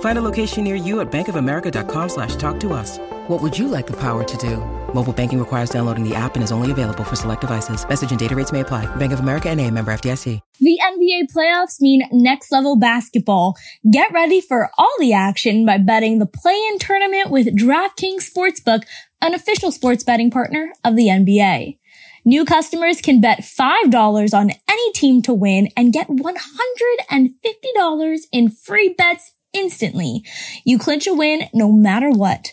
Find a location near you at bankofamerica.com slash talk to us. What would you like the power to do? Mobile banking requires downloading the app and is only available for select devices. Message and data rates may apply. Bank of America and a member FDIC. The NBA playoffs mean next level basketball. Get ready for all the action by betting the play-in tournament with DraftKings Sportsbook, an official sports betting partner of the NBA. New customers can bet $5 on any team to win and get $150 in free bets instantly. You clinch a win no matter what.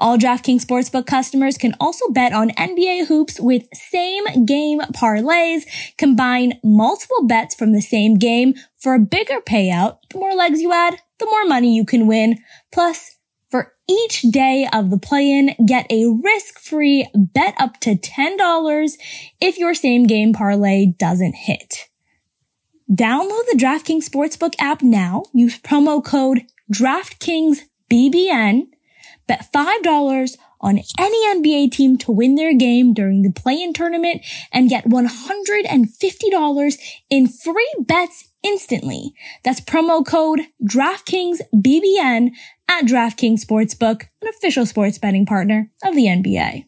All DraftKings Sportsbook customers can also bet on NBA hoops with same game parlays. Combine multiple bets from the same game for a bigger payout. The more legs you add, the more money you can win. Plus, for each day of the play-in, get a risk-free bet up to $10 if your same game parlay doesn't hit. Download the DraftKings Sportsbook app now. Use promo code DraftKingsBBN. Bet $5 on any NBA team to win their game during the play-in tournament and get $150 in free bets instantly. That's promo code DraftKingsBBN at DraftKings Sportsbook, an official sports betting partner of the NBA.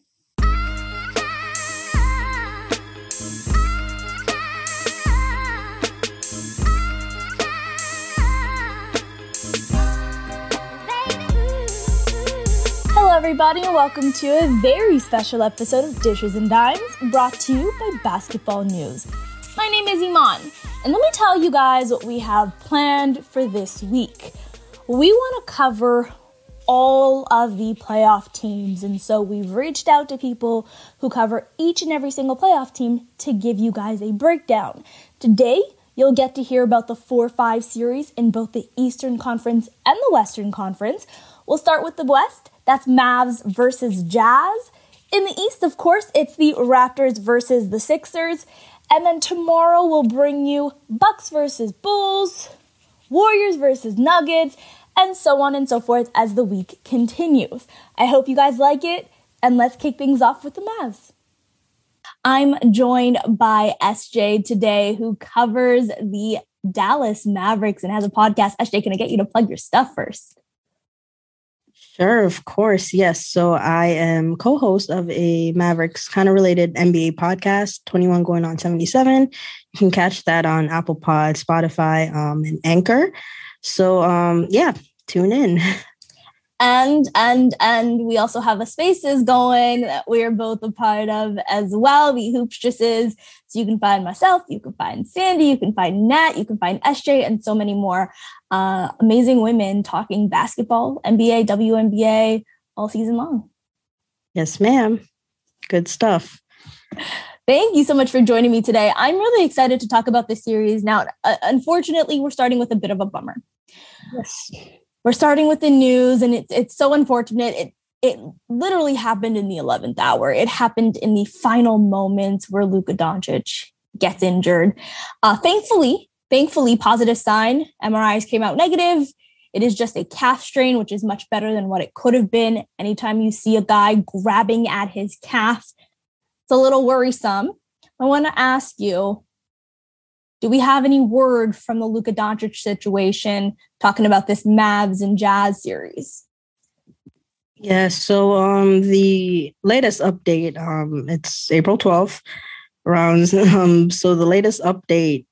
Everybody, and welcome to a very special episode of Dishes and Dimes brought to you by Basketball News. My name is Iman, and let me tell you guys what we have planned for this week. We want to cover all of the playoff teams, and so we've reached out to people who cover each and every single playoff team to give you guys a breakdown. Today, You'll get to hear about the 4 5 series in both the Eastern Conference and the Western Conference. We'll start with the West. That's Mavs versus Jazz. In the East, of course, it's the Raptors versus the Sixers. And then tomorrow we'll bring you Bucks versus Bulls, Warriors versus Nuggets, and so on and so forth as the week continues. I hope you guys like it, and let's kick things off with the Mavs. I'm joined by SJ today, who covers the Dallas Mavericks and has a podcast. SJ, can I get you to plug your stuff first? Sure, of course. Yes. So I am co host of a Mavericks kind of related NBA podcast, 21 going on 77. You can catch that on Apple Pod, Spotify, um, and Anchor. So, um, yeah, tune in. and and and we also have a spaces going that we're both a part of as well the hoopstresses so you can find myself you can find sandy you can find nat you can find sj and so many more uh, amazing women talking basketball nba WNBA all season long yes ma'am good stuff Thank you so much for joining me today. I'm really excited to talk about this series. Now, uh, unfortunately, we're starting with a bit of a bummer. Yes we're starting with the news and it's it's so unfortunate. It it literally happened in the 11th hour. It happened in the final moments where Luka Doncic gets injured. Uh, thankfully thankfully positive sign. MRIs came out negative. It is just a calf strain which is much better than what it could have been. Anytime you see a guy grabbing at his calf it's a little worrisome. I want to ask you do we have any word from the Luka Doncic situation talking about this Mavs and Jazz series? Yeah, so um the latest update, um it's April 12th around um so the latest update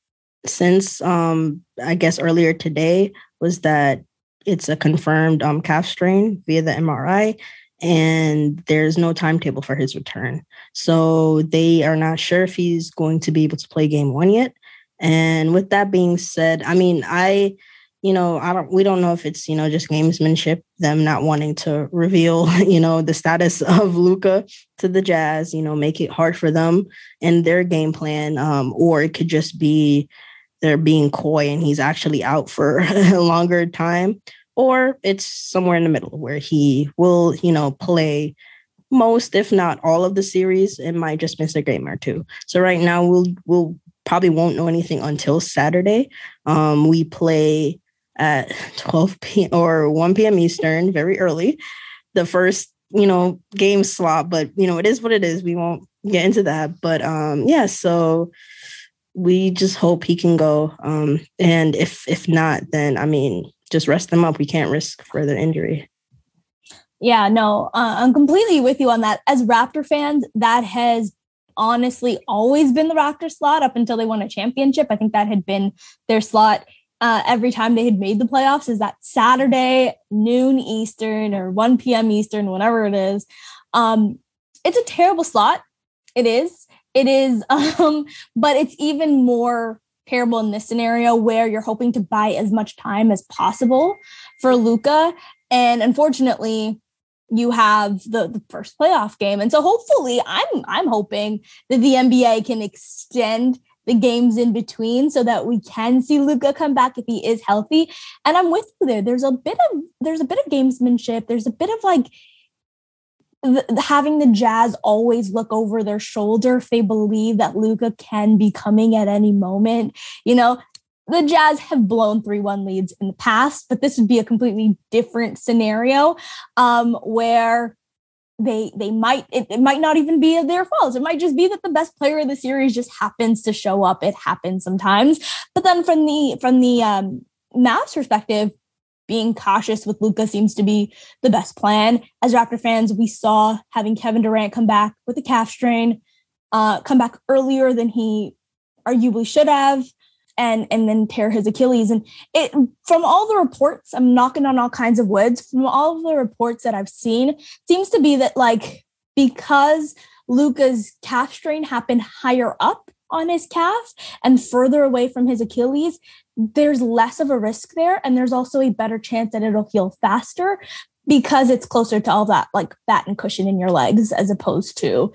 since um I guess earlier today was that it's a confirmed um calf strain via the MRI and there's no timetable for his return. So they are not sure if he's going to be able to play game 1 yet. And with that being said, I mean, I you know, I don't we don't know if it's, you know, just gamesmanship, them not wanting to reveal, you know, the status of Luka to the Jazz, you know, make it hard for them and their game plan. Um, or it could just be they're being coy and he's actually out for a longer time. Or it's somewhere in the middle where he will, you know, play most, if not all of the series, it might just miss a game or two. So right now we'll we'll probably won't know anything until Saturday. Um, we play at 12 p.m. or 1 p.m. Eastern, very early. The first, you know, game slot, but you know, it is what it is. We won't get into that. But um, yeah, so we just hope he can go. Um, and if if not, then I mean, just rest them up. We can't risk further injury. Yeah, no, uh, I'm completely with you on that. As Raptor fans, that has honestly always been the Raptor slot up until they won a championship. I think that had been their slot uh, every time they had made the playoffs is that Saturday noon Eastern or 1 p.m. Eastern, whatever it is. Um, it's a terrible slot. It is. It is. Um, but it's even more terrible in this scenario where you're hoping to buy as much time as possible for Luka. And unfortunately, you have the, the first playoff game. And so hopefully I'm I'm hoping that the NBA can extend the games in between so that we can see Luka come back if he is healthy. And I'm with you there. There's a bit of there's a bit of gamesmanship. There's a bit of like having the Jazz always look over their shoulder if they believe that Luka can be coming at any moment. You know, the Jazz have blown 3 1 leads in the past, but this would be a completely different scenario um, where they they might it, it might not even be their fault. It might just be that the best player of the series just happens to show up. It happens sometimes. But then from the from the um Mavs perspective, being cautious with Luka seems to be the best plan. As Raptor fans, we saw having Kevin Durant come back with a calf strain, uh, come back earlier than he arguably should have and and then tear his Achilles. And it from all the reports, I'm knocking on all kinds of woods. From all the reports that I've seen, seems to be that like because Luka's calf strain happened higher up on his calf and further away from his Achilles, there's less of a risk there. And there's also a better chance that it'll heal faster because it's closer to all that like fat and cushion in your legs as opposed to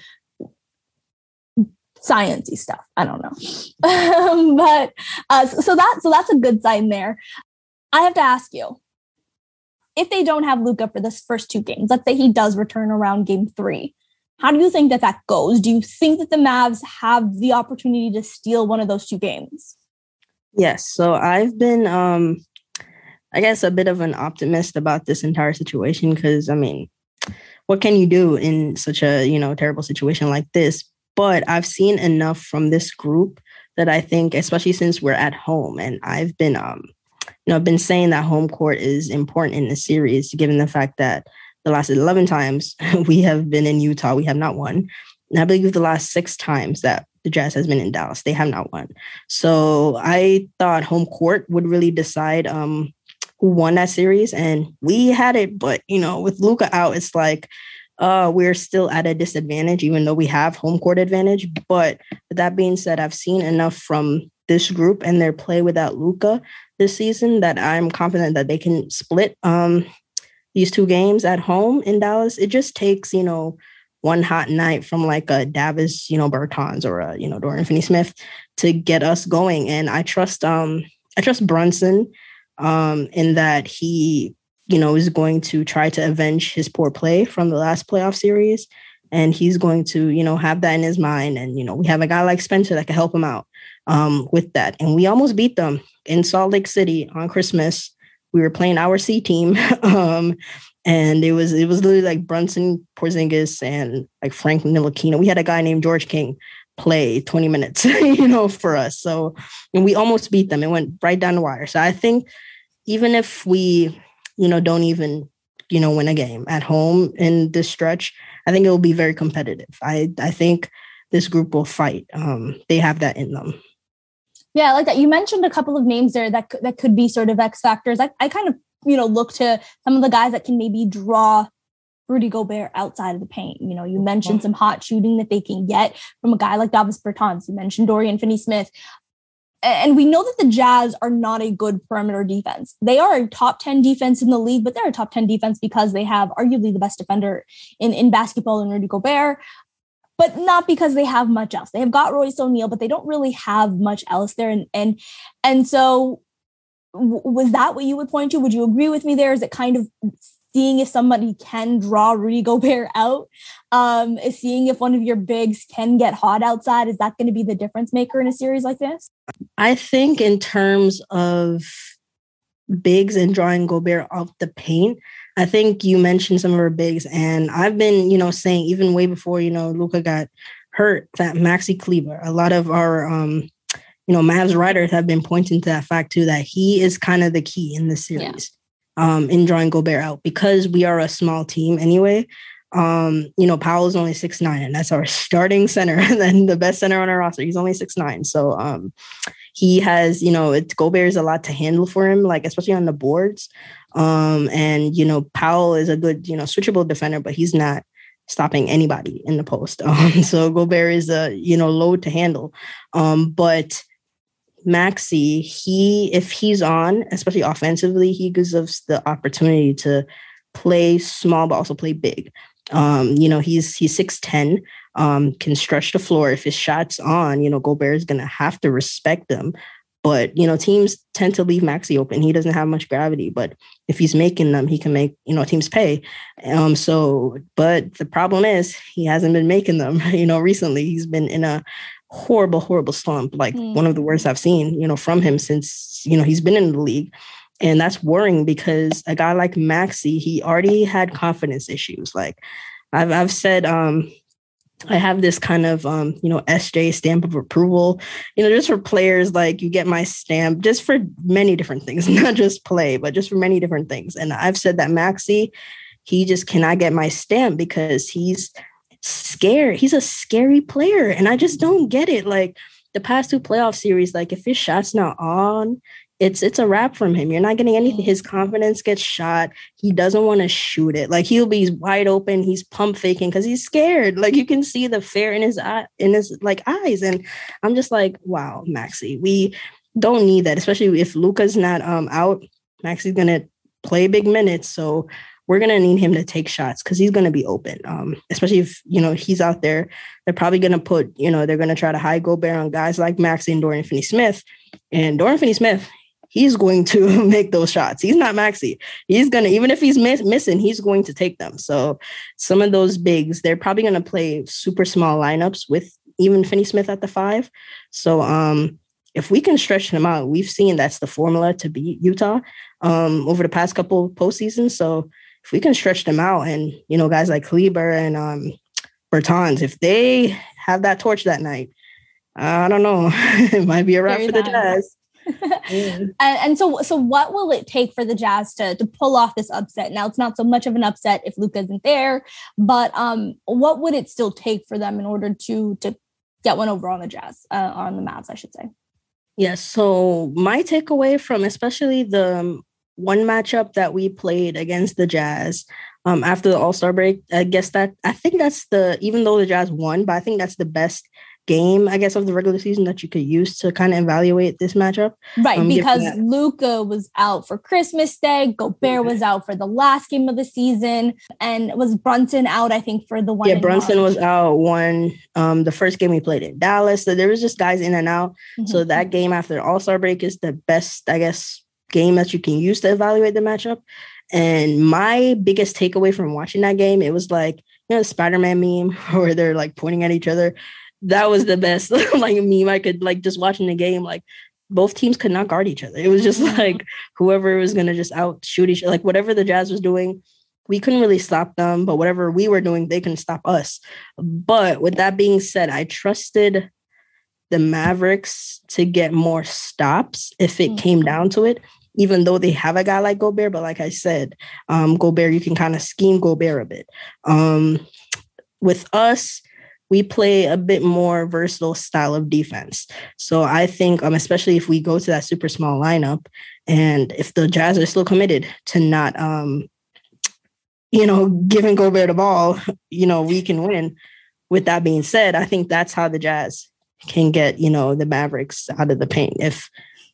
sciencey stuff. I don't know, but uh, so that so that's a good sign there. I have to ask you, if they don't have Luka for this first two games, let's say he does return around game three, how do you think that that goes? Do you think that the Mavs have the opportunity to steal one of those two games? Yes. So I've been, um, I guess, a bit of an optimist about this entire situation because, I mean, what can you do in such a you know terrible situation like this but I've seen enough from this group that I think, especially since we're at home, and I've been, um, you know, I've been saying that home court is important in the series, given the fact that the last 11 times we have been in Utah, we have not won. And I believe the last six times that the Jazz has been in Dallas, they have not won. So I thought home court would really decide um, who won that series, and we had it. But you know, with Luka out, it's like uh, we're still at a disadvantage, even though we have home court advantage. But that being said, I've seen enough from this group and their play without Luka this season that I'm confident that they can split um, these two games at home in Dallas. It just takes, you know, one hot night from like a Davis, you know, Bertans or a, you know, Dorian Finney Smith to get us going. And I trust um I trust Brunson um in that he you know, is going to try to avenge his poor play from the last playoff series. And he's going to, you know, have that in his mind. And, you know, we have a guy like Spencer that can help him out um, with that. And we almost beat them in Salt Lake City on Christmas. We were playing our C team. um, and it was it was literally like Brunson, Porzingis, and like Frank Ntilikina. We had a guy named George King play 20 minutes, you know, for us. So and we almost beat them. It went right down the wire. So I think even if we you know, don't even, you know, win a game at home in this stretch, I think it will be very competitive. I I think this group will fight. Um, they have that in them. Yeah, I like that. You mentioned a couple of names there that that could be sort of X factors. I, I kind of you know look to some of the guys that can maybe draw Rudy Gobert outside of the paint. You know, you mentioned mm-hmm. some hot shooting that they can get from a guy like Davis Bertans. You mentioned Dorian Finney Smith. And we know that the Jazz are not a good perimeter defense. They are a top 10 defense in the league, but they're a top 10 defense because they have arguably the best defender in, in basketball in Rudy Gobert, but not because they have much else. They have got Royce O'Neale, but they don't really have much else there. And and and so was that what you would point to? Would you agree with me there? Is it kind of seeing if somebody can draw Rudy Gobert out, um, seeing if one of your bigs can get hot outside. Is that going to be the difference maker in a series like this? I think in terms of bigs and drawing Gobert off the paint, I think you mentioned some of our bigs, and I've been, you know, saying even way before, you know, Luka got hurt that Maxi Kleber, a lot of our um, you know, Mavs writers have been pointing to that fact too, that he is kind of the key in this series um, in drawing Gobert out because we are a small team anyway. Um, you know, Powell is only six nine, and that's our starting center, and then the best center on our roster. He's only six nine, so um, he has, you know, it, Gobert is a lot to handle for him, like especially on the boards. Um, and you know, Powell is a good, you know, switchable defender, but he's not stopping anybody in the post. Um, so Gobert is a you know load to handle. Um, but Maxi, he if he's on, especially offensively, he gives us the opportunity to play small but also play big. Um, you know, he's he's 6'10, um, can stretch the floor. If his shot's on, you know, Gobert is gonna have to respect them. But you know, teams tend to leave Maxi open. He doesn't have much gravity, but if he's making them, he can make you know teams pay. Um, so, but the problem is he hasn't been making them. You know, recently he's been in a horrible, horrible slump, like mm. one of the worst I've seen, you know, from him since, you know, he's been in the league. And that's worrying because a guy like Maxi, he already had confidence issues. Like I've I've said um I have this kind of um, you know, SJ stamp of approval, you know, just for players, like you get my stamp just for many different things, not just play, but just for many different things. And I've said that Maxi, he just cannot get my stamp because he's scared. He's a scary player. And I just don't get it. Like the past two playoff series, like if his shot's not on, it's it's a wrap from him. You're not getting anything. His confidence gets shot. He doesn't want to shoot it. Like he'll be wide open. He's pump faking because he's scared. Like you can see the fear in his eye, in his like eyes. And I'm just like, wow, Maxi, we don't need that, especially if Luka's not um out. Maxi's gonna play big minutes. So we're going to need him to take shots because he's going to be open. Um, especially if, you know, he's out there. They're probably going to put, you know, they're going to try to high Gobert on guys like Maxi and Dorian Finney Smith. And Dorian Finney Smith, he's going to make those shots. He's not Maxi. He's going to, even if he's miss, missing, he's going to take them. So some of those bigs, they're probably going to play super small lineups with even Finney Smith at the five. So, um, if we can stretch them out, we've seen that's the formula to beat Utah um, over the past couple postseasons. So if we can stretch them out and, you know, guys like Kleber and um, Bertans, if they have that torch that night, I don't know, it might be a wrap for the Jazz. and, and, so so what will it take for the jazz to to pull off this upset? Now it's not so much of an upset if luka isn't there but um what would it still take for them in order to to get one over on the jazz uh, on the mavs i should say? Yes so my takeaway from especially the one matchup that we played against the Jazz um, after the All Star break. I guess that I think that's the even though the Jazz won, but I think that's the best game, I guess, of the regular season that you could use to kind of evaluate this matchup. Right, um, because Luka was out for Christmas Day, Gobert was out for the last game of the season, and was Brunson out, I think, for the one. Yeah, Brunson March. was out one um the first game we played in Dallas. So there was just guys in and out. Mm-hmm. So that game after All Star break is the best, I guess, game that you can use to evaluate the matchup. And my biggest takeaway from watching that game, it was like, you know, the Spider-Man meme where they're like pointing at each other. That was the best like meme I could like just watching the game. Like both teams could not guard each other. It was just mm-hmm. like whoever was gonna just out shoot each like whatever the Jazz was doing, we couldn't really stop them, but whatever we were doing, they couldn't stop us. But with that being said, I trusted the Mavericks to get more stops if it mm-hmm. came down to it even though they have a guy like Gobert. But like I said, um, Gobert, you can kind of scheme Gobert a bit. Um, with us, we play a bit more versatile style of defense. So I think, um, especially if we go to that super small lineup, and if the Jazz are still committed to not, um, you know, giving Gobert the ball, you know, we can win. With that being said, I think that's how the Jazz can get you know the Mavericks out of the paint if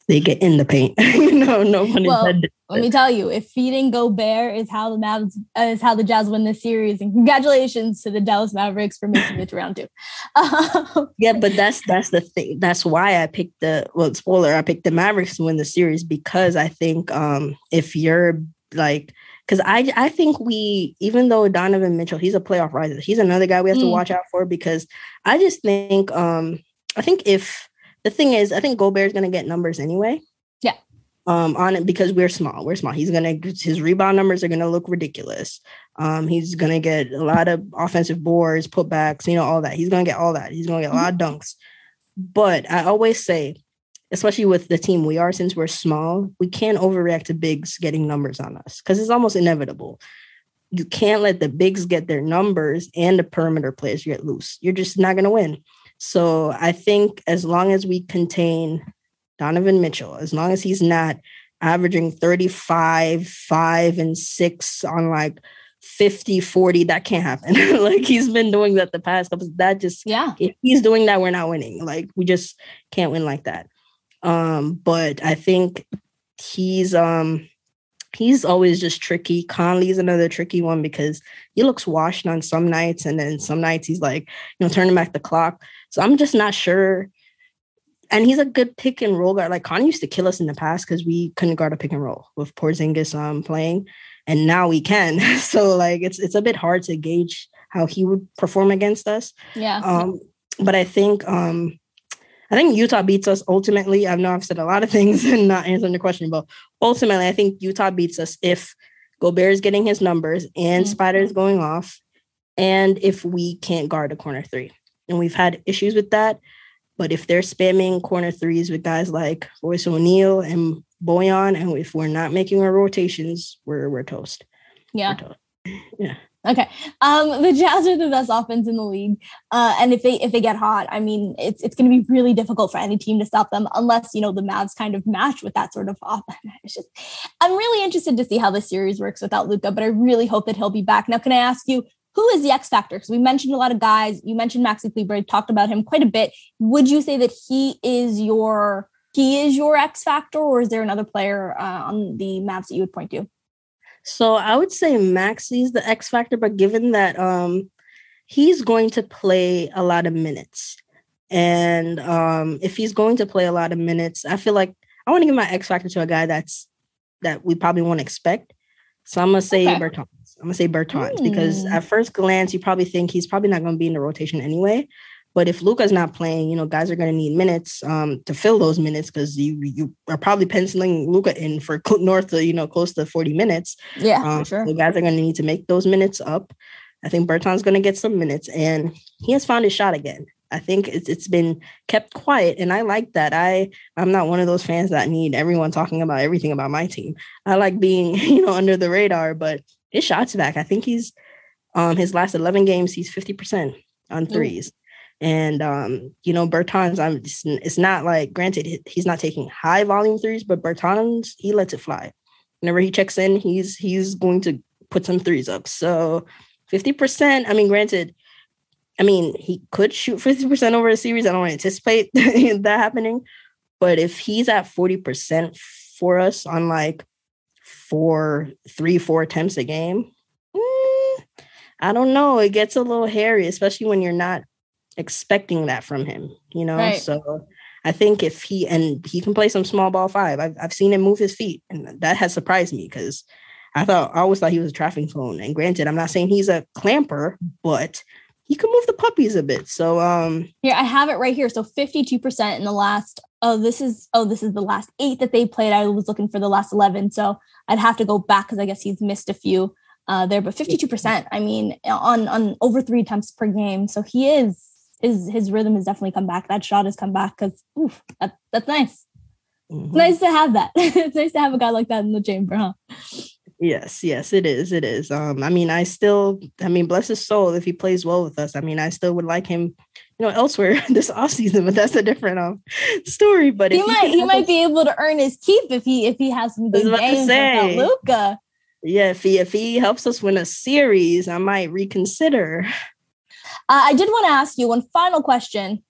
they get in the paint. you know, no one well, intended. Let me tell you, if feeding Gobert is how the Mavs uh, is how the Jazz win this series, and congratulations to the Dallas Mavericks for making it to round two. yeah, but that's that's the thing. That's why I picked the well, spoiler. I picked the Mavericks to win the series because I think um if you're like because I I think we even though Donovan Mitchell he's a playoff riser he's another guy we have mm. to watch out for because I just think um I think if the thing is, I think Gobert is going to get numbers anyway. Yeah. Um, on it because we're small. We're small. He's gonna his rebound numbers are gonna look ridiculous. Um, he's gonna get a lot of offensive boards, putbacks, you know, all that. He's gonna get all that. He's gonna get a lot of mm-hmm. dunks. But I always say, especially with the team we are, since we're small, we can't overreact to bigs getting numbers on us because it's almost inevitable. You can't let the bigs get their numbers and the perimeter players get loose. You're just not gonna win. So I think as long as we contain Donovan Mitchell, as long as he's not averaging 35, 5, and 6 on like 50, 40, that can't happen. like he's been doing that the past couple. That just yeah. If he's doing that, we're not winning. Like we just can't win like that. Um, but I think he's um he's always just tricky. Conley's another tricky one because he looks washed on some nights, and then some nights he's like, you know, turning back the clock. So I'm just not sure. And he's a good pick and roll guard. Like Conley used to kill us in the past because we couldn't guard a pick and roll with Porzingis um playing, and now we can. so like it's it's a bit hard to gauge how he would perform against us. Yeah. Um, but I think um I think Utah beats us ultimately. I know I've said a lot of things and not answering the question, but ultimately, I think Utah beats us if Gobert is getting his numbers and mm-hmm. Spida's going off, and if we can't guard a corner three. And we've had issues with that. But if they're spamming corner threes with guys like Royce O'Neale and Bojan, and if we're not making our rotations, we're we're toast. Yeah. We're toast. Yeah. Okay. Um, the Jazz are the best offense in the league, uh, and if they if they get hot, I mean, it's it's going to be really difficult for any team to stop them unless you know the Mavs kind of match with that sort of offense. Just, I'm really interested to see how the series works without Luka, but I really hope that he'll be back. Now, can I ask you? Who is the X factor? Because we mentioned a lot of guys. You mentioned Maxi Kleber. Talked about him quite a bit. Would you say that he is your he is your X factor, or is there another player uh, on the Mavs that you would point to? So I would say Maxi's the X factor, but given that um he's going to play a lot of minutes. And um if he's going to play a lot of minutes, I feel like I want to give my X factor to a guy that's that we probably won't expect. So I'm gonna say okay. Bertans. I'm gonna say Bertans mm. because at first glance you probably think he's probably not gonna be in the rotation anyway. But if Luka's not playing, you know, guys are going to need minutes um, to fill those minutes because you you are probably penciling Luca in for north of you know close to forty minutes. Yeah, um, sure. The guys are going to need to make those minutes up. I think Bertan's going to get some minutes, and he has found his shot again. I think it's it's been kept quiet, and I like that. I I'm not one of those fans that need everyone talking about everything about my team. I like being you know under the radar, but his shots back. I think he's um his last eleven games, he's fifty percent on threes. And um, you know, Bertans, I'm it's not like granted he's not taking high volume threes, but Bertans he lets it fly. Whenever he checks in, he's he's going to put some threes up. So 50%, I mean, granted, I mean, he could shoot 50% over a series. I don't anticipate that happening. But if he's at 40% for us on like four, three, four attempts a game, mm, I don't know. It gets a little hairy, especially when you're not expecting that from him, you know? Right. So I think if he and he can play some small ball five, I've, I've seen him move his feet, and that has surprised me because I thought I always thought he was a traffic phone. And granted, I'm not saying he's a clamper, but he can move the puppies a bit. So um here I have it right here. So 52% in the last oh this is oh this is the last eight that they played. I was looking for the last 11. So I'd have to go back because I guess he's missed a few uh there, but 52%. I mean on on over three attempts per game. So he is his his rhythm has definitely come back. That shot has come back because that, that's nice. Mm-hmm. It's nice to have that. it's nice to have a guy like that in the chamber, huh? Yes, yes, it is. It is. Um, I mean, I still, I mean, bless his soul if he plays well with us. I mean, I still would like him, you know, elsewhere this off season, but that's a different um story. But he might, he, he might be able to earn his keep if he if he has some good games without Luka. Yeah, if he if he helps us win a series, I might reconsider. Uh, I did want to ask you one final question.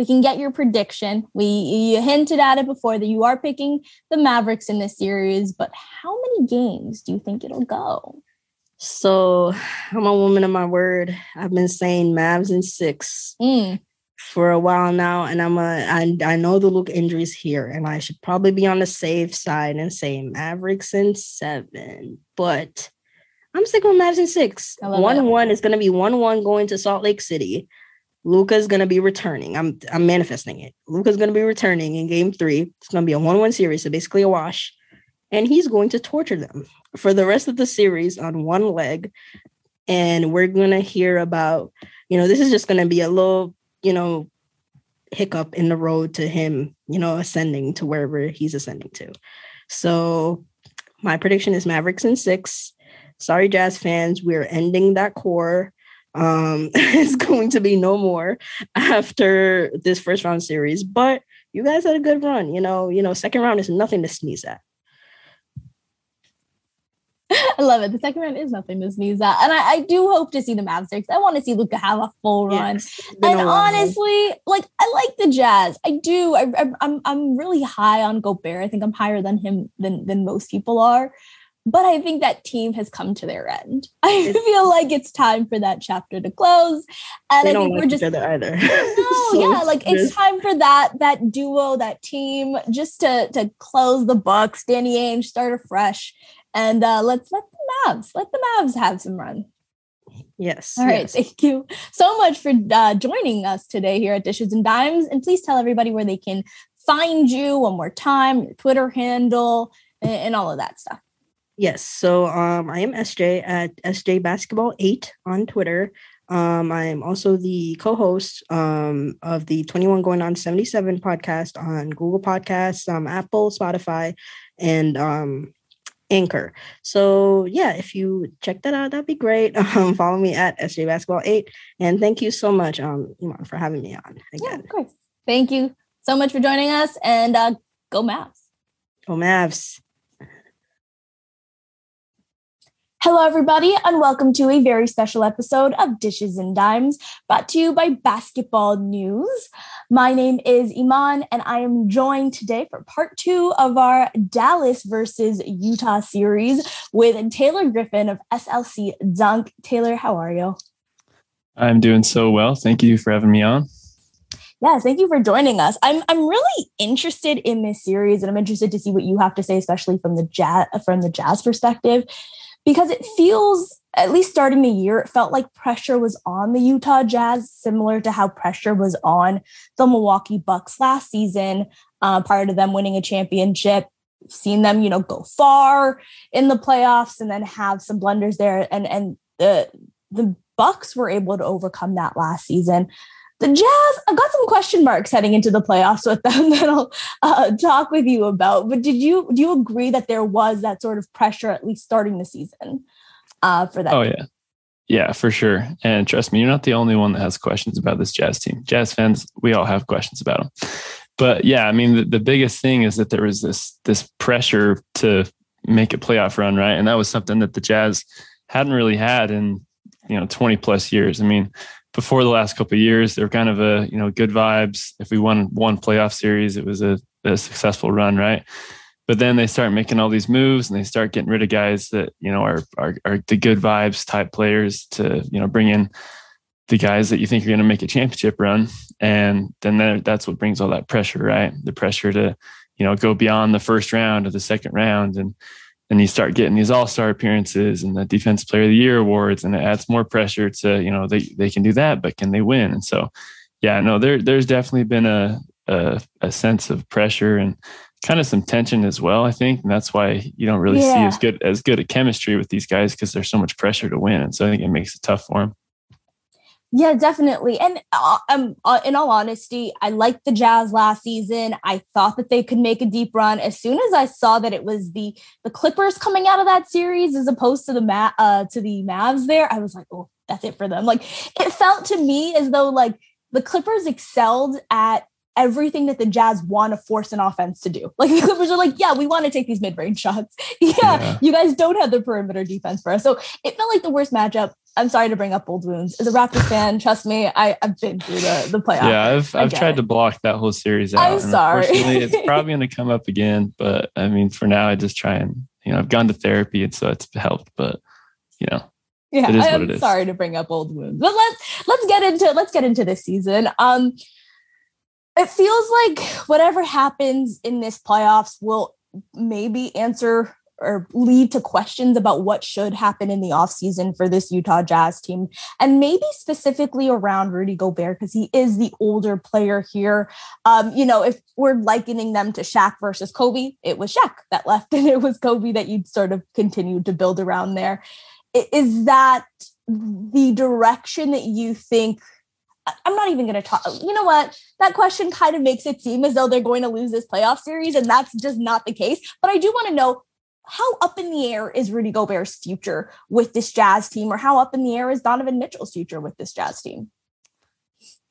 we can get your prediction. We you hinted at it before that you are picking the Mavericks in this series, but how many games do you think it'll go? So I'm a woman of my word. I've been saying Mavs in six mm. for a while now, and I'm a I, I know the Luke injuries here, and I should probably be on the safe side and say Mavericks in seven, but I'm sticking with Mavs in six. One one is going to be one one going to Salt Lake City. Luka's going to be returning. I'm I'm manifesting it. Luka's going to be returning in Game Three. It's going to be a one one series, so basically a wash, and he's going to torture them for the rest of the series on one leg. And we're going to hear about, you know, this is just going to be a little, you know, hiccup in the road to him, you know, ascending to wherever he's ascending to. So my prediction is Mavericks in six. Sorry, Jazz fans, we're ending that core. Um, it's going to be no more after this first round series, but you guys had a good run. You know, you know, second round is nothing to sneeze at. I love it. The second round is nothing to sneeze at. And I, I do hope to see the Mavs there because I want to see Luka have a full run. Yes, and honestly, like I like the Jazz. I do. I, I, I'm I'm really high on Gobert. I think I'm higher than him than than most people are. But I think that team has come to their end. I feel like it's time for that chapter to close. And I think like we're just either. No, so yeah, like it's time for that that duo, that team, just to to close the books. Danny Ainge start afresh and uh, let's let the Mavs let the Mavs have some run. Yes. All right. yes. Thank you so much for uh, joining us today here at Dishes and Dimes. And please tell everybody where they can find you one more time, your Twitter handle, and, and all of that stuff. Yes. So um, I am SJ at SJ Basketball 8 on Twitter. Um, I'm also the co-host um, of the 21 Going on 77 podcast on Google Podcasts, um, Apple, Spotify, and um, Anchor. So yeah, if you check that out, that'd be great. Um, follow me at SJ Basketball 8. And thank you so much, um, Iman, for having me on again. Yeah, of course. Thank you so much for joining us and uh, go Mavs. Go Mavs. Hello, everybody, and welcome to a very special episode of Dishes and Dimes brought to you by Basketball News. My name is Iman, and I am joined today for part two of our Dallas versus Utah series with Taylor Griffin of SLC Dunk. Taylor, how are you? I'm doing so well. Thank you for having me on. Yeah, thank you for joining us. I'm I'm really interested in this series, and I'm interested to see what you have to say, especially from the jazz from the jazz perspective because it feels at least starting the year, it felt like pressure was on the Utah Jazz, similar to how pressure was on the Milwaukee Bucks last season, uh, prior to them winning a championship. Seen them, you know, go far in the playoffs and then have some blunders there, and and the the Bucks were able to overcome that last season the Jazz, I've got some question marks heading into the playoffs with them that I'll uh, talk with you about. But did you do you agree that there was that sort of pressure at least starting the season uh, for that? Oh yeah, yeah, for sure. And trust me, you're not the only one that has questions about this Jazz team. Jazz fans, we all have questions about them. But yeah, I mean, the, the biggest thing is that there was this this pressure to make a playoff run, right? And that was something that the Jazz hadn't really had in you know 20 plus years. I mean before the last couple of years, they were kind of a you know good vibes. If we won one playoff series, it was a, a successful run, right? But then they start making all these moves and they start getting rid of guys that you know are are, are the good vibes type players to you know bring in the guys that you think are going to make a championship run, and then that's what brings all that pressure, right? The pressure to you know go beyond the first round or the second round and and you start getting these all-star appearances and the defense player of the year awards and it adds more pressure to you know they, they can do that but can they win and so yeah no there there's definitely been a, a, a sense of pressure and kind of some tension as well i think and that's why you don't really yeah. see as good as good a chemistry with these guys because there's so much pressure to win and so i think it makes it tough for them yeah, definitely. And uh, um, uh, in all honesty, I liked the Jazz last season. I thought that they could make a deep run. As soon as I saw that it was the the Clippers coming out of that series as opposed to the Ma- uh, to the Mavs, there, I was like, oh, that's it for them. Like it felt to me as though like the Clippers excelled at everything that the Jazz want to force an offense to do. Like the Clippers are like, yeah, we want to take these mid-range shots. Yeah, yeah, you guys don't have the perimeter defense for us. So it felt like the worst matchup. I'm sorry to bring up old wounds. As a Raptors fan, trust me, I, have been through the, the playoffs. Yeah, I've I've tried it. to block that whole series out. I'm sorry. it's probably going to come up again. But I mean, for now, I just try and you know I've gone to therapy and so it's helped. But you know, yeah, it is I'm sorry to bring up old wounds, but let's let's get into let's get into this season. Um, it feels like whatever happens in this playoffs will maybe answer or lead to questions about what should happen in the offseason for this Utah Jazz team. And maybe specifically around Rudy Gobert, because he is the older player here. Um, you know, if we're likening them to Shaq versus Kobe, it was Shaq that left, and it was Kobe that you'd sort of continued to build around there. Is that the direction that you think I'm not even going to talk. You know what? That question kind of makes it seem as though they're going to lose this playoff series, and that's just not the case. But I do want to know how up in the air is Rudy Gobert's future with this Jazz team, or how up in the air is Donovan Mitchell's future with this Jazz team?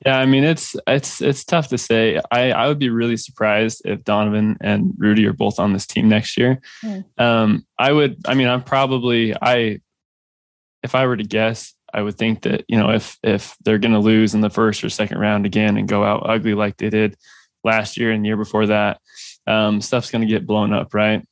Yeah, I mean it's it's it's tough to say. I I would be really surprised if Donovan and Rudy are both on this team next year. Mm. Um, I would. I mean, I'm probably I. If I were to guess, I would think that you know if if they're going to lose in the first or second round again and go out ugly like they did last year and the year before that, um, stuff's going to get blown up, right?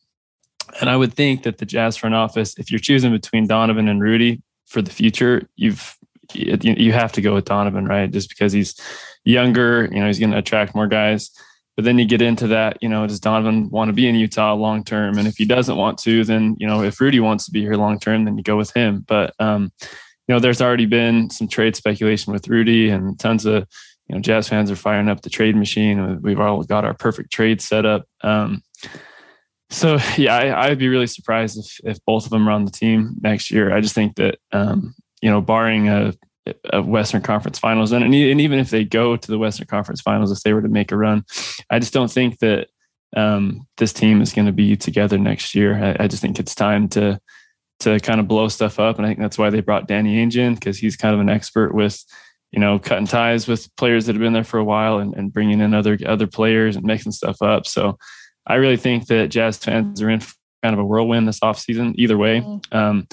And I would think that the Jazz front office, if you're choosing between Donovan and Rudy for the future, you've you have to go with Donovan, right? Just because he's younger, you know, he's going to attract more guys. But then you get into that, you know, does Donovan want to be in Utah long term? And if he doesn't want to, then you know, if Rudy wants to be here long term, then you go with him. But um, you know, there's already been some trade speculation with Rudy, and tons of you know Jazz fans are firing up the trade machine. We've all got our perfect trade set up. Um, so yeah, I, would be really surprised if if both of them are on the team next year. I just think that um, you know, barring a, a Western Conference Finals, and, and even if they go to the Western Conference Finals, if they were to make a run, I just don't think that um, this team is going to be together next year. I, I, just think it's time to to kind of blow stuff up, and I think that's why they brought Danny Ainge in because he's kind of an expert with you know cutting ties with players that have been there for a while and, and bringing in other other players and mixing stuff up. So I really think that Jazz fans are in kind of a whirlwind this offseason, either way. Mm-hmm. Um,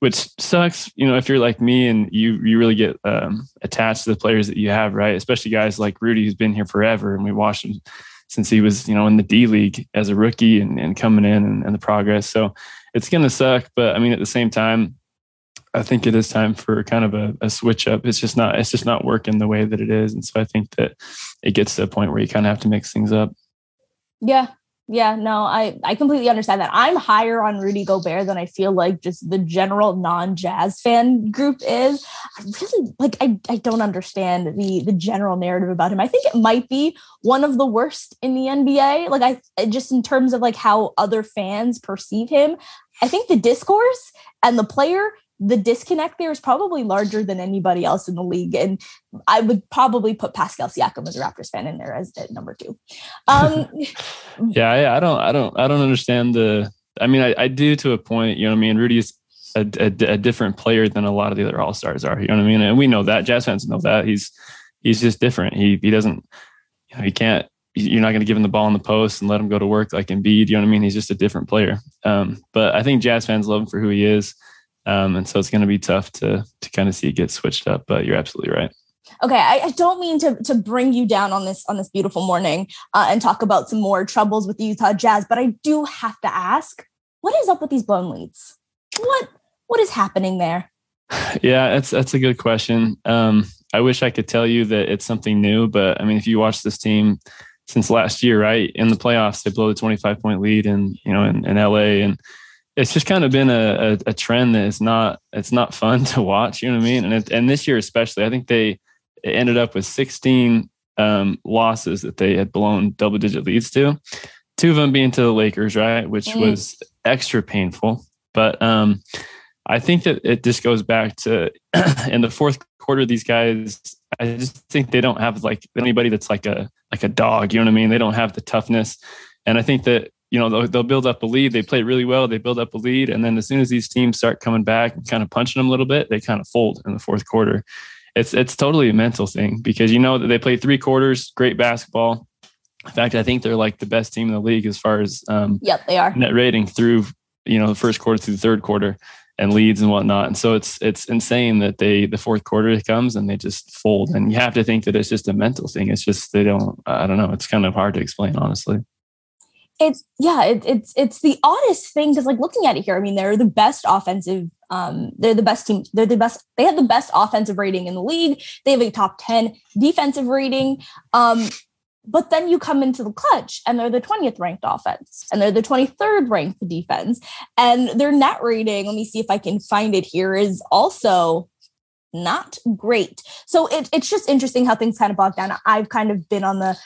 which sucks, you know, if you're like me and you you really get um, attached to the players that you have, right? Especially guys like Rudy, who's been here forever, and we watched him since he was, you know, in the D League as a rookie and, and coming in and, and the progress. So it's going to suck, but I mean, at the same time, I think it is time for kind of a, a, switch up. It's just not it's just not working the way that it is, and so I think that it gets to a point where you kind of have to mix things up. Yeah, yeah, no, I I completely understand that. I'm higher on Rudy Gobert than I feel like just the general non-jazz fan group is. I really like I I don't understand the the general narrative about him. I think it might be one of the worst in the NBA. Like I just in terms of like how other fans perceive him. I think the discourse and the player the disconnect there is probably larger than anybody else in the league. And I would probably put Pascal Siakam as a Raptors fan in there as number two. Um, yeah, I, I, don't, I don't, I don't understand the. I mean, I, I do to a point. You know, what I mean, Rudy's a, a, a different player than a lot of the other All Stars are. You know what I mean? And we know that. Jazz fans know that. He's he's just different. He he doesn't. You know, he can't. You're not going to give him the ball in the post and let him go to work like Embiid. You know what I mean? He's just a different player. Um, but I think Jazz fans love him for who he is. Um, and so it's going to be tough to to kind of see it get switched up. But you're absolutely right. Okay, I, I don't mean to to bring you down on this on this beautiful morning uh, and talk about some more troubles with the Utah Jazz, but I do have to ask, what is up with these blown leads? What what is happening there? Yeah, that's that's a good question. Um, I wish I could tell you that it's something new, but I mean, if you watch this team since last year, right in the playoffs, they blow the 25 point lead, and you know, in, in LA, and it's just kind of been a, a, a, trend that is not it's not fun to watch. You know what I mean? And it, and this year especially, I think they ended up with 16 um, losses that they had blown double digit leads to. Two of them being to the Lakers, right, which mm. was extra painful. But um, I think that it just goes back to in the fourth quarter. These guys, I just think they don't have like anybody that's like a like a dog. You know what I mean? They don't have the toughness. And I think that you know they'll, they'll, build up a lead. They play really well. They build up a lead, and then as soon as these teams start coming back and kind of punching them a little bit, they kind of fold in the fourth quarter. it's it's totally a mental thing because you know that they play three quarters, great basketball. In fact, I think they're like the best team in the league as far as um, yep, they are net rating through you know the first quarter through the third quarter and leads and whatnot. And so it's it's insane that they the fourth quarter comes and they just fold. And you have to think that it's just a mental thing. It's just they don't. I don't know. It's kind of hard to explain, honestly. It's yeah. It, it's it's the oddest thing because like looking at it here, I mean they're the best offensive. Um, they're the best team. They're the best. They have the best offensive rating in the league. They have a top ten defensive rating. Um, but then you come into the clutch and they're the 20th ranked offense and they're the 23rd ranked defense. And their net rating, let me see if I can find it here, is also not great. So it, it's just interesting how things kind of bog down. I've kind of been on the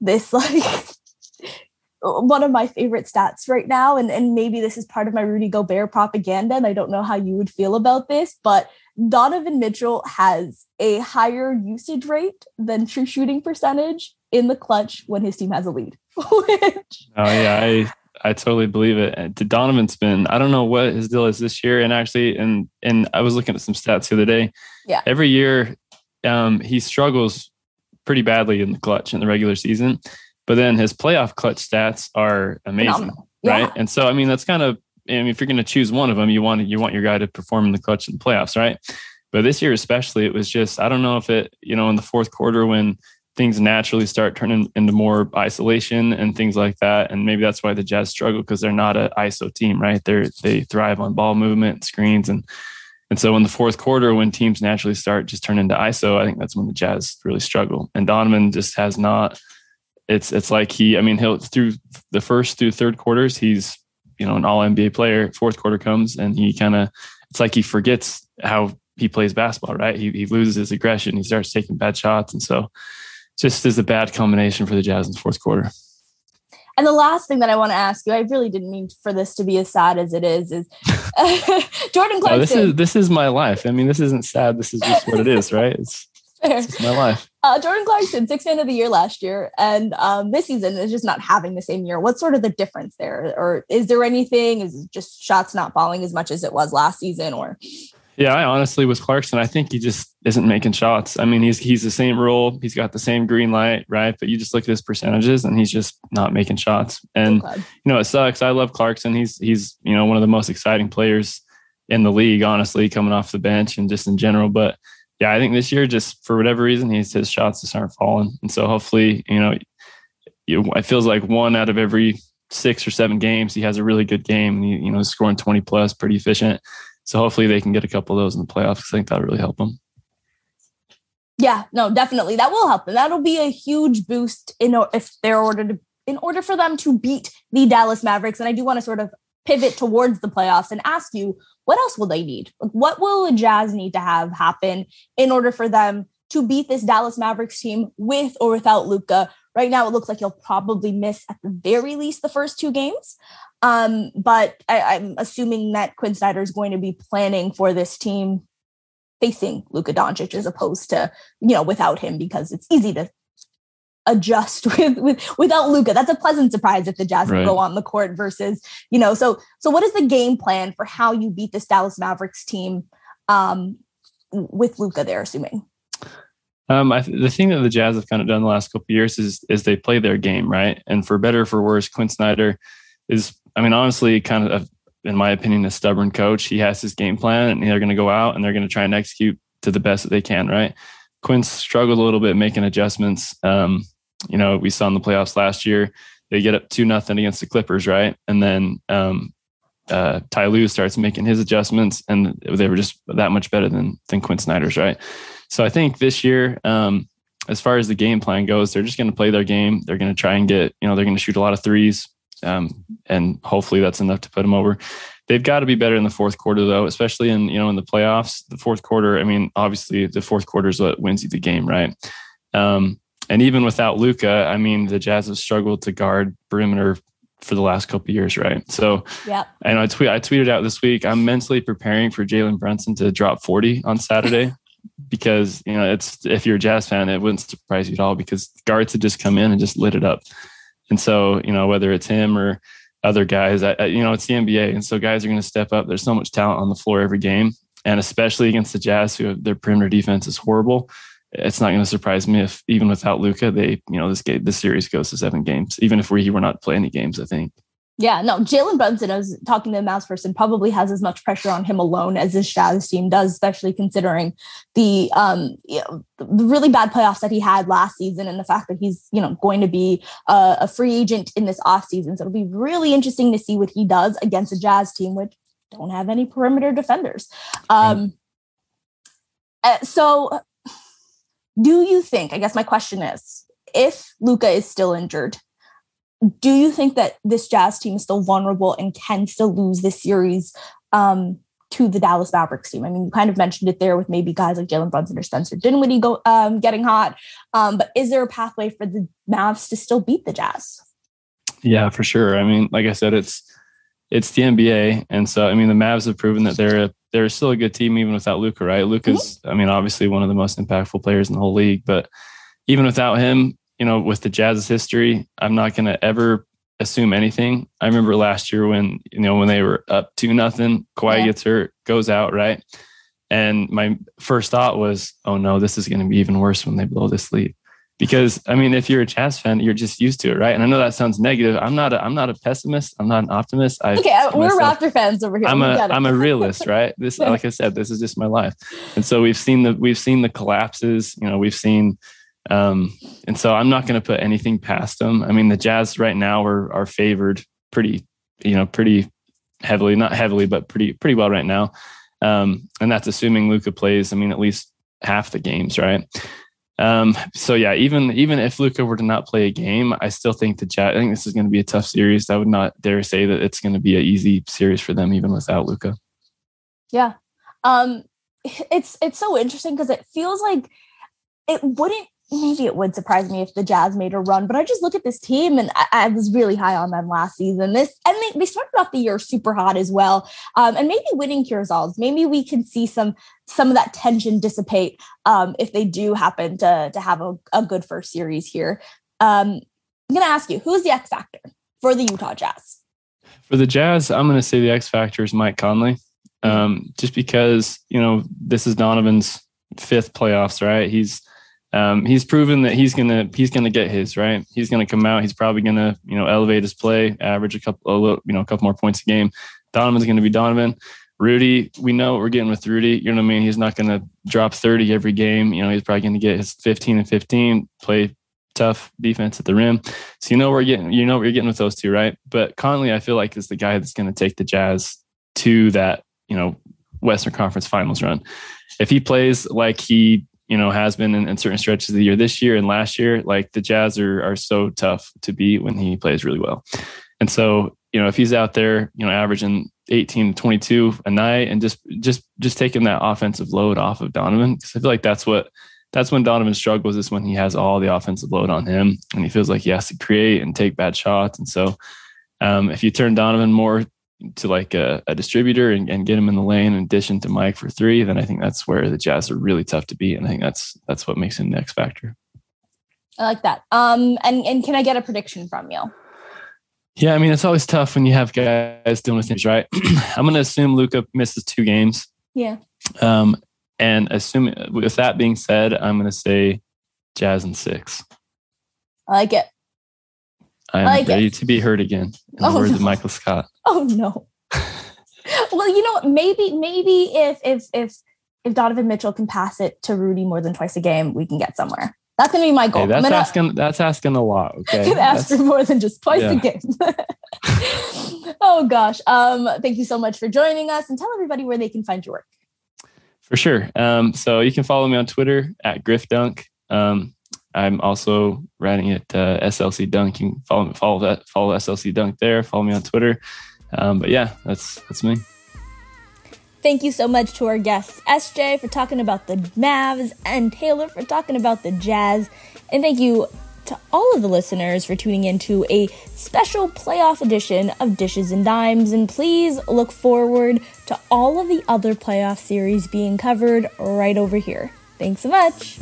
this like one of my favorite stats right now, and, and maybe this is part of my Rudy Gobert propaganda, and I don't know how you would feel about this, but Donovan Mitchell has a higher usage rate than true shooting percentage in the clutch when his team has a lead. Which... Oh yeah, I I totally believe it. And to Donovan's been I don't know what his deal is this year, and actually, and and I was looking at some stats the other day. Yeah, every year, um, he struggles pretty badly in the clutch in the regular season, but then his playoff clutch stats are amazing, right? And so I mean that's kind of I mean, if you're going to choose one of them, you want you want your guy to perform in the clutch in the playoffs, right? But this year especially, it was just I don't know if it you know in the fourth quarter when things naturally start turning into more isolation and things like that. And maybe that's why the Jazz struggle because they're not an ISO team, right? They they thrive on ball movement, screens, and and so in the fourth quarter, when teams naturally start just turn into ISO, I think that's when the Jazz really struggle. And Donovan just has not. It's it's like he. I mean, he'll through the first through third quarters, he's you know an All NBA player. Fourth quarter comes and he kind of. It's like he forgets how he plays basketball, right? He he loses his aggression. He starts taking bad shots, and so just is a bad combination for the Jazz in the fourth quarter. And the last thing that I want to ask you, I really didn't mean for this to be as sad as it is, is Jordan Clarkson. No, this is this is my life. I mean, this isn't sad. This is just what it is, right? It's, it's my life. Uh, Jordan Clarkson, six man of the year last year, and um, this season is just not having the same year. What's sort of the difference there, or is there anything? Is just shots not falling as much as it was last season, or yeah, I honestly with Clarkson, I think he just isn't making shots. I mean, he's he's the same role, he's got the same green light, right? But you just look at his percentages, and he's just not making shots. And okay. you know, it sucks. I love Clarkson. He's he's you know one of the most exciting players in the league, honestly, coming off the bench and just in general. But yeah, I think this year, just for whatever reason, he's his shots just aren't falling, and so hopefully, you know, it feels like one out of every six or seven games he has a really good game. He, you know, scoring twenty plus, pretty efficient so hopefully they can get a couple of those in the playoffs. I think that'll really help them. Yeah, no, definitely that will help them. That'll be a huge boost in if they're ordered in order for them to beat the Dallas Mavericks. And I do want to sort of pivot towards the playoffs and ask you, what else will they need? Like, What will the Jazz need to have happen in order for them to beat this Dallas Mavericks team with or without Luka? Right now, it looks like he'll probably miss at the very least the first two games. Um, but I, am assuming that Quinn Snyder is going to be planning for this team facing Luka Doncic as opposed to, you know, without him because it's easy to adjust with, with without Luka. That's a pleasant surprise if the Jazz right. go on the court versus, you know, so so what is the game plan for how you beat this Dallas Mavericks team um, with Luka there, assuming? Um, I, the thing that the Jazz have kind of done the last couple years is is they play their game right, and for better for worse, Quinn Snyder is I mean, honestly, kind of, in my opinion, a stubborn coach. He has his game plan and they're going to go out and they're going to try and execute to the best that they can, right? Quinn struggled a little bit making adjustments. Um, you know, we saw in the playoffs last year, they get up two nothing against the Clippers, right? And then um, uh, Ty Lue starts making his adjustments, and they were just that much better than than Quinn Snyder's, right? So I think this year, um, as far as the game plan goes, they're just going to play their game. They're going to try and get, you know, they're going to shoot a lot of threes. Um, and hopefully that's enough to put them over. They've got to be better in the fourth quarter though, especially in you know in the playoffs. The fourth quarter, I mean, obviously the fourth quarter is what wins you the game, right? Um, and even without Luka, I mean, the Jazz have struggled to guard perimeter for the last couple years, right? So, yeah. And I tweet, I tweeted out this week. I'm mentally preparing for Jalen Brunson to drop 40 on Saturday because you know it's if you're a Jazz fan, it wouldn't surprise you at all because guards had just come in and just lit it up. And so, you know, whether it's him or other guys, I, you know, it's the NBA. And so guys are going to step up. There's so much talent on the floor every game. and especially against the Jazz, who have, their perimeter defense is horrible. It's not going to surprise me if even without Luka, they you know this game this series goes to seven games. Even if we were not playing any games, I think. Yeah, no, Jalen Brunson, I was talking to the Mavs person, probably has as much pressure on him alone as this Jazz team does, especially considering the um you know, the really bad playoffs that he had last season and the fact that he's, you know, going to be a, a free agent in this off season. So it'll be really interesting to see what he does against a Jazz team, which don't have any perimeter defenders. Um, mm. So do you think, I guess my question is, if Luka is still injured, do you think that this Jazz team is still vulnerable and can still lose this series um, to the Dallas Mavericks team? I mean, you kind of mentioned it there with maybe guys like Jalen Brunson or Spencer Dinwiddie go um, getting hot. Um, but is there a pathway for the Mavs to still beat the Jazz? Yeah, for sure. I mean, like I said, it's it's the NBA, and so I mean, the Mavs have proven that they're a, they're still a good team even without Luka, Right? Luka's, mm-hmm. I mean, obviously one of the most impactful players in the whole league, but even without him, you know, with the Jazz's history, I'm not going to ever assume anything. I remember last year when, you know, when they were up to nothing, Kawhi yeah. gets hurt, goes out, right? And my first thought was, oh no, this is going to be even worse when they blow this lead. Because I mean, if you're a Jazz fan, you're just used to it, right? And I know that sounds negative. I'm not. A, I'm not a pessimist. I'm not an optimist. I okay, we're myself, Raptor fans over here. I'm a. I'm a realist, right? This, like I said, this is just my life. And so we've seen the we've seen the collapses. You know, we've seen um, and so I'm not going to put anything past them. I mean, the Jazz right now are are favored pretty, you know, pretty heavily, not heavily, but pretty pretty well right now. Um, and that's assuming Luka plays. I mean, at least half the games, right? Um, so yeah, even even if Luka were to not play a game, I still think the Jazz. I think this is going to be a tough series. I would not dare say that it's going to be an easy series for them, even without Luka. Yeah, um, it's it's so interesting because it feels like it wouldn't maybe it would surprise me if the Jazz made a run, but I just look at this team and I, I was really high on them last season. This and they, they started off the year super hot as well. Um, and maybe winning cures all. Maybe we can see some some of that tension dissipate um, if they do happen to to have a, a good first series here. Um, I'm gonna ask you, who's the X factor for the Utah Jazz? For the Jazz, I'm gonna say the X factor is Mike Conley. Um, just because you know this is Donovan's fifth playoffs, right? He's um, he's proven that he's gonna he's gonna get his right. He's gonna come out. He's probably gonna you know elevate his play, average a couple a little, you know a couple more points a game. Donovan's gonna be Donovan. Rudy, we know what we're getting with Rudy. You know what I mean? He's not gonna drop 30 every game. You know, he's probably gonna get his 15 and 15, play tough defense at the rim. So you know we're getting you know what you're getting with those two, right? But Conley, I feel like is the guy that's gonna take the Jazz to that, you know, Western Conference Finals run. If he plays like he you know, has been in, in, certain stretches of the year this year and last year, like the Jazz are, are so tough to beat when he plays really well. And so, you know, if he's out there, you know, averaging 18 to 22 a night and just, just, just taking that offensive load off of Donovan, because I feel like that's what, that's when Donovan struggles is when he has all the offensive load on him and he feels like he has to create and take bad shots. And so, um, if you turn Donovan more to like a, a distributor and, and, get him in the lane in addition to Mike for three, then I think that's where the Jazz are really tough to beat. And I think that's that's what makes him the X factor. I like that. Um, and and can I get a prediction from you? Yeah, I mean it's always tough when you have guys dealing with things, right? I'm going to assume Luka misses two games. Yeah. Um, and assuming with that being said, I'm going to say Jazz and six. I like it. I'm like ready it. to be heard again. In the oh, words no. of Michael Scott. Oh no. well, you know, maybe maybe if if if if Donovan Mitchell can pass it to Rudy more than twice a game, we can get somewhere. That's gonna be my goal. Hey, that's gonna, asking. That's asking a lot. Okay, can ask for more than just twice yeah. a game. oh gosh. Um, thank you so much for joining us, and tell everybody where they can find your work. For sure. Um, so you can follow me on Twitter at GriffDunk. Um, I'm also writing at uh, SLC Dunk. You can follow follow that follow SLC Dunk there. Follow me on Twitter. Um, but yeah, that's that's me. Thank you so much to our guests, SJ for talking about the Mavs and Taylor for talking about the Jazz. And thank you to all of the listeners for tuning in to a special playoff edition of Dishes and Dimes. And please look forward to all of the other playoff series being covered right over here. Thanks so much.